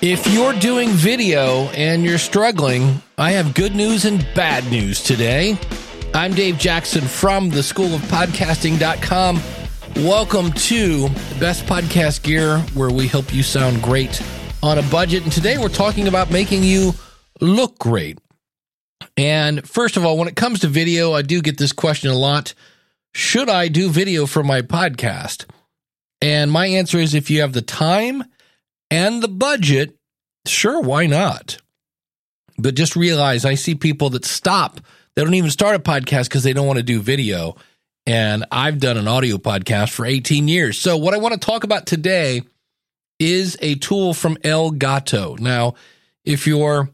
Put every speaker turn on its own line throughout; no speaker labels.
If you're doing video and you're struggling, I have good news and bad news today. I'm Dave Jackson from the School of Podcasting.com. Welcome to Best Podcast Gear, where we help you sound great on a budget. And today we're talking about making you look great. And first of all, when it comes to video, I do get this question a lot Should I do video for my podcast? And my answer is if you have the time and the budget, sure, why not? But just realize I see people that stop, they don't even start a podcast because they don't want to do video. And I've done an audio podcast for 18 years. So, what I want to talk about today is a tool from Elgato. Now, if you're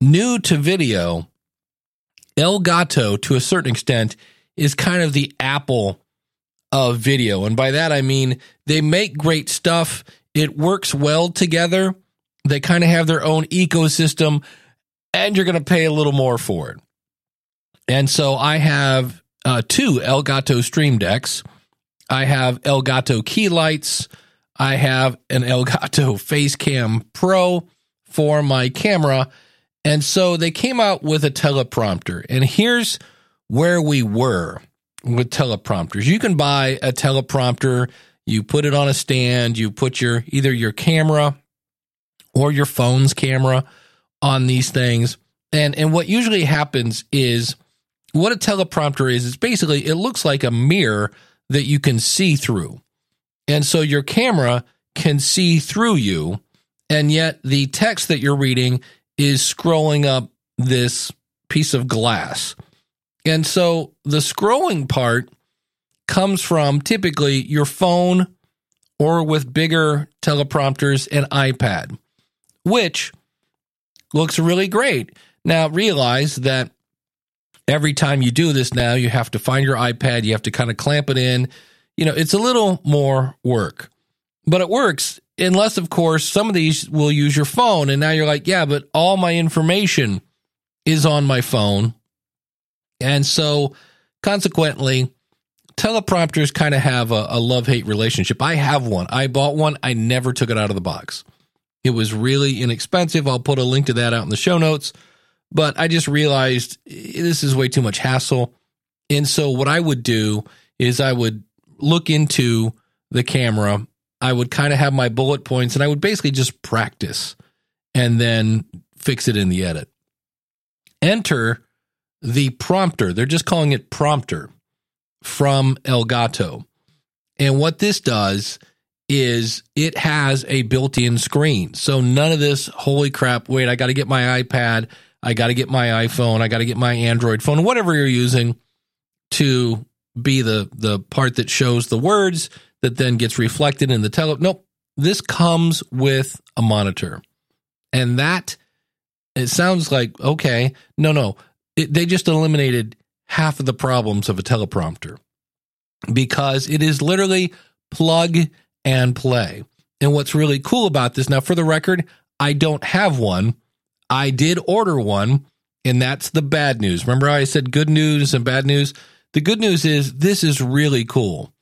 new to video, Elgato, to a certain extent, is kind of the Apple of video. And by that, I mean they make great stuff it works well together. They kind of have their own ecosystem, and you're going to pay a little more for it. And so I have uh, two Elgato Stream Decks. I have Elgato key lights. I have an Elgato Facecam Pro for my camera. And so they came out with a teleprompter. And here's where we were with teleprompters. You can buy a teleprompter you put it on a stand, you put your either your camera or your phone's camera on these things. And and what usually happens is what a teleprompter is is basically it looks like a mirror that you can see through. And so your camera can see through you and yet the text that you're reading is scrolling up this piece of glass. And so the scrolling part comes from typically your phone or with bigger teleprompters and iPad, which looks really great. Now, realize that every time you do this now, you have to find your iPad, you have to kind of clamp it in. You know, it's a little more work, but it works. Unless, of course, some of these will use your phone. And now you're like, yeah, but all my information is on my phone. And so, consequently, teleprompters kind of have a, a love hate relationship. I have one. I bought one. I never took it out of the box. It was really inexpensive. I'll put a link to that out in the show notes. But I just realized eh, this is way too much hassle. And so what I would do is I would look into the camera. I would kind of have my bullet points and I would basically just practice and then fix it in the edit. Enter the prompter. They're just calling it prompter from Elgato. And what this does is it has a built in screen. So none of this, holy crap, wait, I got to get my iPad, I got to get my iPhone, I got to get my Android phone, whatever you're using to be the, the part that shows the words that then gets reflected in the tele. Nope. This comes with a monitor. And that, it sounds like, okay, no, no. It, they just eliminated half of the problems of a teleprompter because it is literally plug and play. And what's really cool about this, now for the record, I don't have one. I did order one, and that's the bad news. Remember, I said good news and bad news? The good news is this is really cool.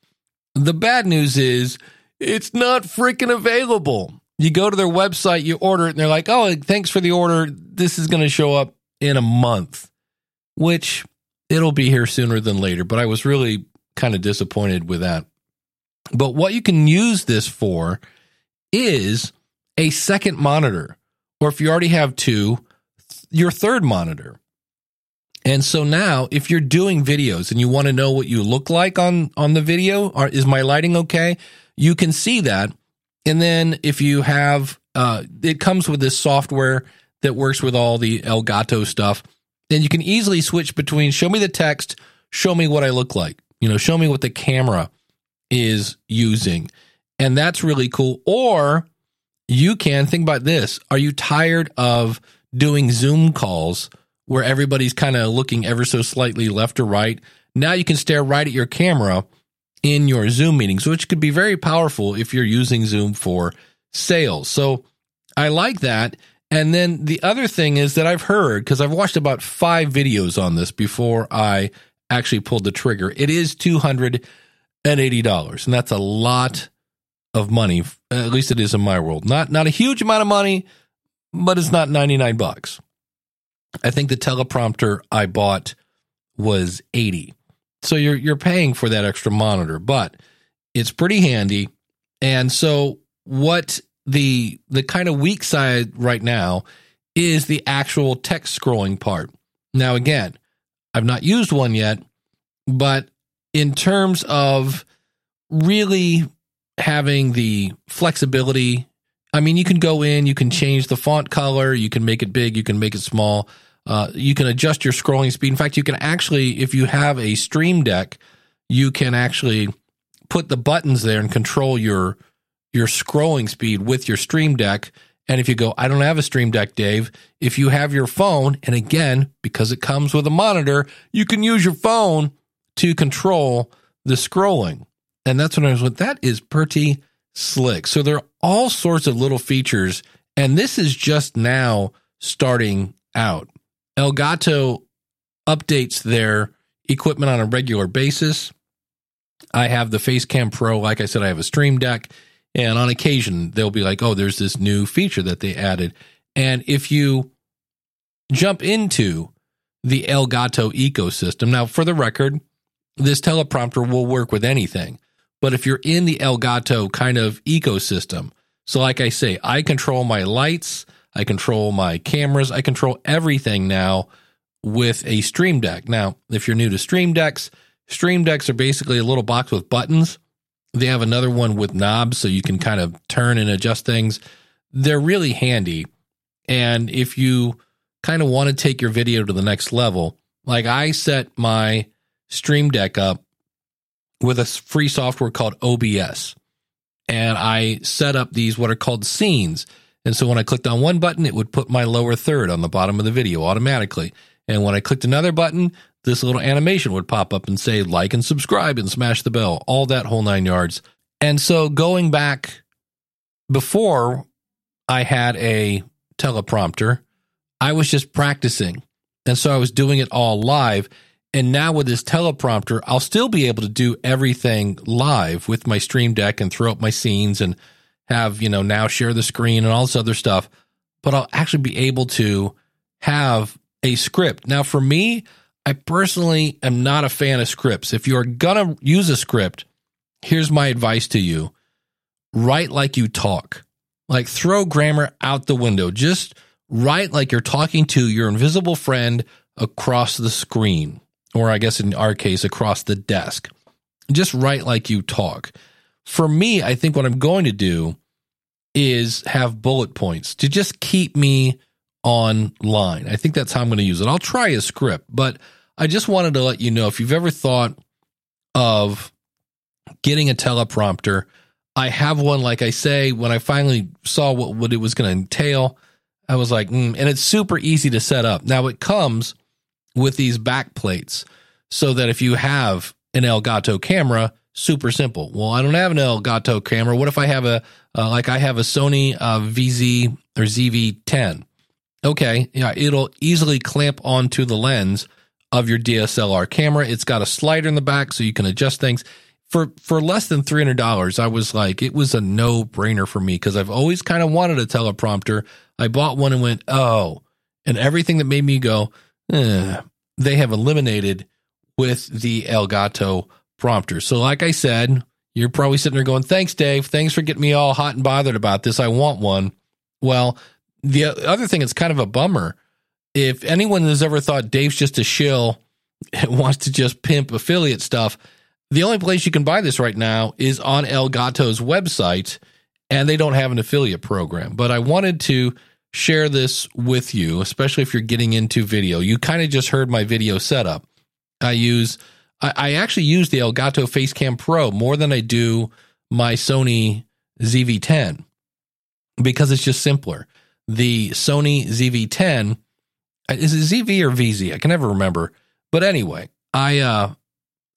The bad news is it's not freaking available. You go to their website, you order it, and they're like, oh, thanks for the order. This is going to show up in a month, which it'll be here sooner than later, but I was really kind of disappointed with that. But what you can use this for is a second monitor, or if you already have two, your third monitor. And so now, if you're doing videos and you want to know what you look like on on the video, or is my lighting okay? You can see that. And then if you have, uh, it comes with this software that works with all the Elgato stuff then you can easily switch between show me the text, show me what I look like, you know, show me what the camera is using. And that's really cool. Or you can think about this. Are you tired of doing Zoom calls where everybody's kind of looking ever so slightly left or right? Now you can stare right at your camera in your Zoom meetings, which could be very powerful if you're using Zoom for sales. So I like that. And then the other thing is that I've heard, because I've watched about five videos on this before I actually pulled the trigger, it is $280. And that's a lot of money. At least it is in my world. Not not a huge amount of money, but it's not 99 bucks. I think the teleprompter I bought was 80. So you're you're paying for that extra monitor, but it's pretty handy. And so what the the kind of weak side right now is the actual text scrolling part. Now again, I've not used one yet, but in terms of really having the flexibility, I mean, you can go in, you can change the font color, you can make it big, you can make it small. Uh, you can adjust your scrolling speed. In fact, you can actually, if you have a Stream Deck, you can actually put the buttons there and control your your scrolling speed with your Stream Deck. And if you go, I don't have a Stream Deck, Dave, if you have your phone, and again, because it comes with a monitor, you can use your phone to control the scrolling. And that's when I was like, that is pretty slick. So there are all sorts of little features, and this is just now starting out. Elgato updates their equipment on a regular basis. I have the Facecam Pro. Like I said, I have a Stream Deck. And on occasion, they'll be like, oh, there's this new feature that they added. And if you jump into the Elgato ecosystem, now for the record, this teleprompter will work with anything. But if you're in the Elgato kind of ecosystem, so like I say, I control my lights, I control my cameras. I control everything now with a Stream Deck. Now, if you're new to Stream Decks, Stream Decks are basically a little box with buttons. They have another one with knobs so you can kind of turn and adjust things. They're really handy. And if you kind of want to take your video to the next level, like I set my Stream Deck up with a free software called OBS. And I set up these what are called scenes. And so when I clicked on one button, it would put my lower third on the bottom of the video automatically. And when I clicked another button, this little animation would pop up and say like and subscribe and smash the bell, all that whole nine yards. And so going back before I had a teleprompter, I was just practicing. And so I was doing it all live. And now with this teleprompter, I'll still be able to do everything live with my Stream Deck and throw up my scenes and have, you know, now share the screen and all this other stuff, but I'll actually be able to have a script. Now, for me, I personally am not a fan of scripts. If you're going to use a script, here's my advice to you write like you talk, like throw grammar out the window. Just write like you're talking to your invisible friend across the screen, or I guess in our case, across the desk. Just write like you talk for me, I think what I'm going to do is have bullet points to just keep me online. I think that's how I'm going to use it. I'll try a script, but I just wanted to let you know if you've ever thought of getting a teleprompter, I have one, like I say, when I finally saw what, what it was going to entail, I was like, mm, and it's super easy to set up. Now it comes with these back plates so that if you have an Elgato camera, super simple. Well, I don't have an Elgato camera. What if I have a uh, like I have a Sony uh, VZ or ZV10? Okay, yeah, it'll easily clamp onto the lens of your DSLR camera. It's got a slider in the back so you can adjust things. For for less than three hundred dollars, I was like, it was a no brainer for me because I've always kind of wanted a teleprompter. I bought one and went, oh, and everything that made me go, eh, they have eliminated with the Elgato prompter. So, like I said, you're probably sitting there going, Thanks, Dave. Thanks for getting me all hot and bothered about this. I want one. Well, the other thing is kind of a bummer. If anyone has ever thought Dave's just a shill and wants to just pimp affiliate stuff, the only place you can buy this right now is on Elgato's website, and they don't have an affiliate program. But I wanted to share this with you, especially if you're getting into video. You kind of just heard my video setup. I use I, I actually use the Elgato Facecam Pro more than I do my Sony ZV10. because it's just simpler. The Sony ZV-10 is it ZV or VZ? I can never remember. But anyway, I uh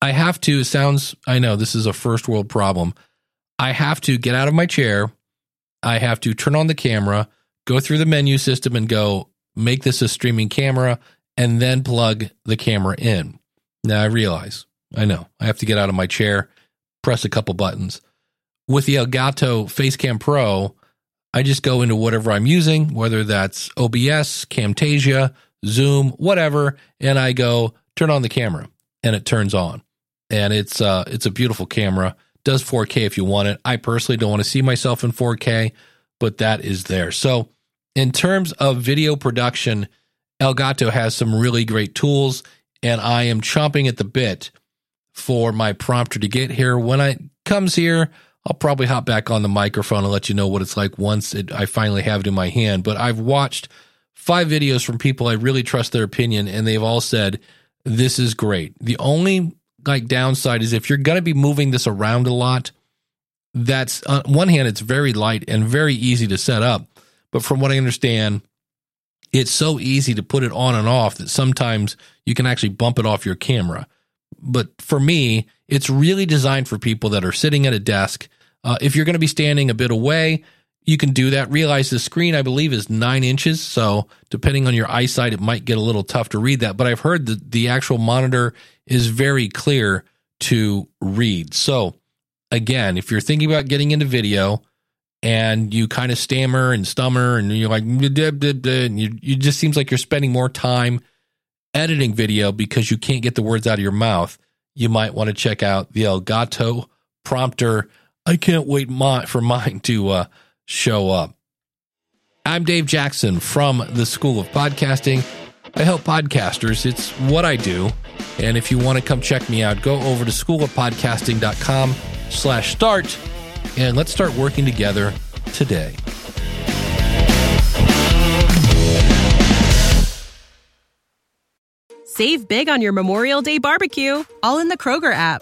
I have to sounds I know this is a first world problem. I have to get out of my chair. I have to turn on the camera, go through the menu system and go make this a streaming camera and then plug the camera in. Now I realize, I know, I have to get out of my chair, press a couple buttons. With the Elgato Facecam Pro, I just go into whatever I'm using, whether that's OBS, Camtasia, Zoom, whatever, and I go turn on the camera and it turns on. And it's uh it's a beautiful camera. Does 4K if you want it. I personally don't want to see myself in 4K, but that is there. So, in terms of video production, Elgato has some really great tools and I am chomping at the bit for my prompter to get here. When it comes here, I'll probably hop back on the microphone and let you know what it's like once it, I finally have it in my hand. But I've watched five videos from people I really trust their opinion, and they've all said this is great. The only like downside is if you're going to be moving this around a lot, that's on one hand it's very light and very easy to set up, but from what I understand, it's so easy to put it on and off that sometimes you can actually bump it off your camera. But for me, it's really designed for people that are sitting at a desk. Uh, if you're going to be standing a bit away, you can do that. Realize the screen, I believe, is nine inches. So depending on your eyesight, it might get a little tough to read that. But I've heard that the actual monitor is very clear to read. So again, if you're thinking about getting into video and you kind of stammer and stummer and you're like, and you, you just seems like you're spending more time editing video because you can't get the words out of your mouth, you might want to check out the Elgato prompter. I can't wait my, for mine to uh, show up. I'm Dave Jackson from the School of Podcasting. I help podcasters. It's what I do. And if you want to come check me out, go over to schoolofpodcasting.com slash start and let's start working together today.
Save big on your Memorial Day barbecue, all in the Kroger app.